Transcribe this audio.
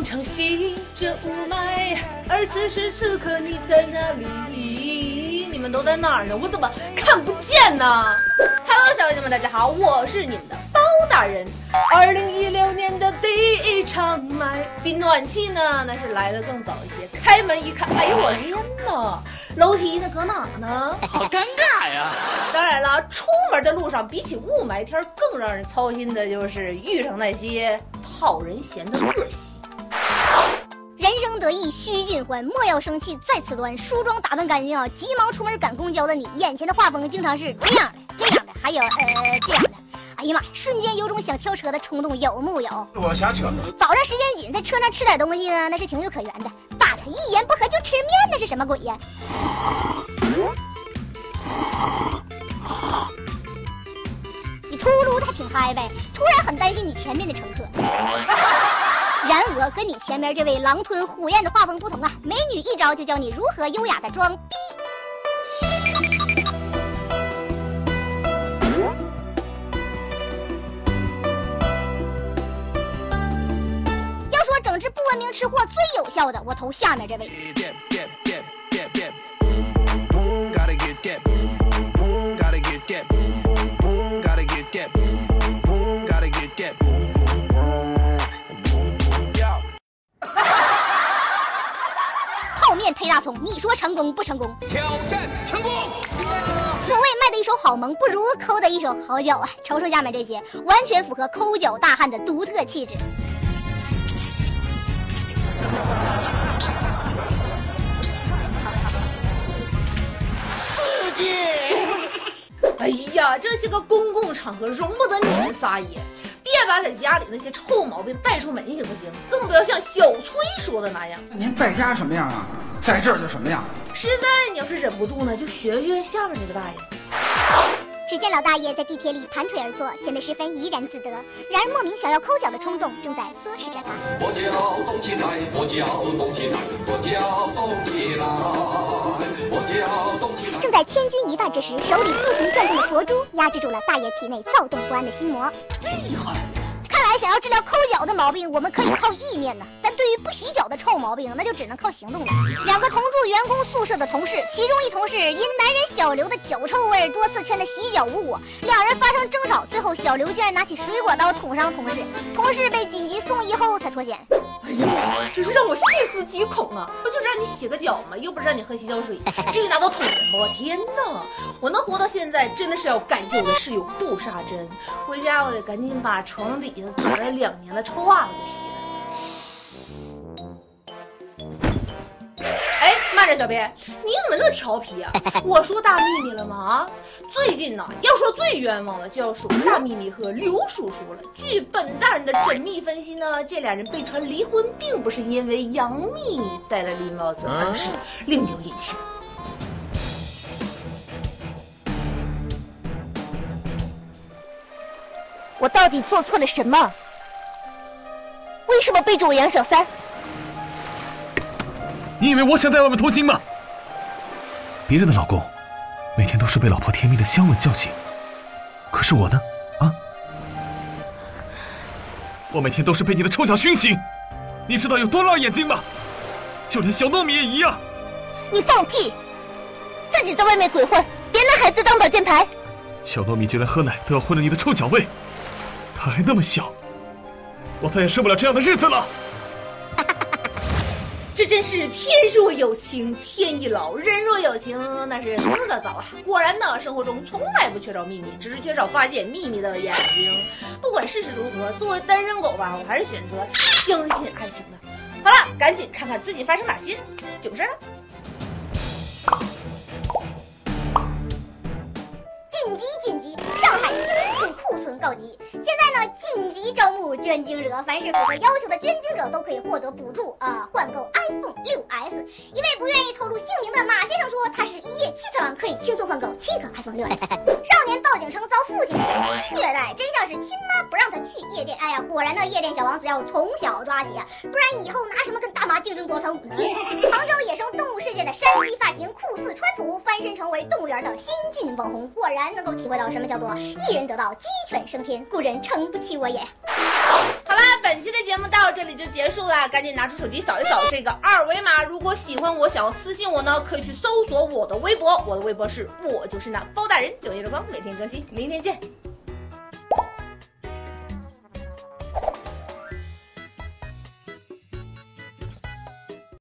的雾霾，而此时此刻你在哪里？你们都在哪儿呢？我怎么看不见呢？Hello，小姐姐们，大家好，我是你们的包大人。二零一六年的第一场霾，比暖气呢那是来的更早一些。开门一看，哎呦我天哪！楼梯呢？搁哪呢？好尴尬呀！当然了，出门的路上比起雾霾天更让人操心的就是遇上那些讨人嫌的恶习。人生得意须尽欢，莫要生气在此端。梳妆打扮干净啊，急忙出门赶公交的你，眼前的画风经常是这样的、这样的，还有呃这样的。哎呀妈呀！瞬间有种想跳车的冲动，有木有？我下车。早上时间紧，在车上吃点东西呢，那是情有可原的。一言不合就吃面，那是什么鬼呀？你秃噜的还挺嗨呗，突然很担心你前面的乘客。然而跟你前面这位狼吞虎咽的画风不同啊，美女一招就教你如何优雅的装逼。要说整治不文明吃货最有效的，我投下面这位。成功不成功？挑战成功。所谓卖的一手好萌，不如抠的一手好脚啊！瞅瞅下面这些，完全符合抠脚大汉的独特气质。刺激！哎呀，这些个公共场合容不得你们撒野，别把在家里那些臭毛病带出门，行不行？更不要像小崔说的那样。您在家什么样啊？在这儿就什么样。实在你要是忍不住呢，就学学下面这个大爷。只见老大爷在地铁里盘腿而坐，显得十分怡然自得。然而莫名想要抠脚的冲动正在唆使着他。跺脚动起来，跺脚动起来，跺脚动起来，跺脚动起来。正在千钧一发之时，手里不停转动的佛珠压制住了大爷体内躁动不安的心魔。厉害！看来想要治疗抠脚的毛病，我们可以靠意念呢。于不洗脚的臭毛病，那就只能靠行动了。两个同住员工宿舍的同事，其中一同事因男人小刘的脚臭味，多次劝他洗脚无果，两人发生争吵，最后小刘竟然拿起水果刀捅伤同事，同事被紧急送医后才脱险。哎呀妈，真是让我细思极恐啊！不就是让你洗个脚吗？又不是让你喝洗脚水，至于拿刀捅人不？天哪！我能活到现在，真的是要感谢我的室友布纱针。回家我得赶紧把床底下。攒了两年的臭袜子给洗了。着，小编，你怎么那么调皮啊？我说大秘密了吗？啊，最近呢，要说最冤枉的，就要数大秘密和刘叔叔了。据本大人的缜密分析呢，这俩人被传离婚，并不是因为杨幂戴了绿帽子，而是另有隐情。我到底做错了什么？为什么背着我养小三？你以为我想在外面偷腥吗？别人的老公每天都是被老婆甜蜜的香吻叫醒，可是我呢？啊？我每天都是被你的臭脚熏醒，你知道有多辣眼睛吗？就连小糯米也一样。你放屁！自己在外面鬼混，别拿孩子当挡箭牌。小糯米就连喝奶都要混了你的臭脚味。他还那么小，我再也受不了这样的日子了。这真是天若有情天亦老，人若有情那是死的早啊！果然呢，生活中从来不缺少秘密，只是缺少发现秘密的眼睛。不管事实如何，作为单身狗吧，我还是选择相信爱情的。好了，赶紧看看最近发生哪些囧事了。紧急紧急！上海告急，现在呢紧急招募捐精者，凡是符合要求的捐精者都可以获得补助啊，换购 iPhone 六 S。一位不愿意透露姓名的马先生说，他是一夜七次郎，可以轻松换购七个 iPhone 六 S。少年报警称遭父亲前妻虐待，真相是亲妈不让他去夜店。哎呀，果然呢，夜店小王子要从小抓起啊，不然以后拿什么跟大妈竞争广场舞呢？杭州野生动物世界的山鸡发型酷似川普，翻身成为动物园的新晋网红，果然能够体会到什么叫做一人得道鸡犬升天，故人诚不欺我也。好啦，本。本期的节目到这里就结束了，赶紧拿出手机扫一扫这个二维码。如果喜欢我，想要私信我呢，可以去搜索我的微博，我的微博是我就是那包大人九月的光，每天更新，明天见。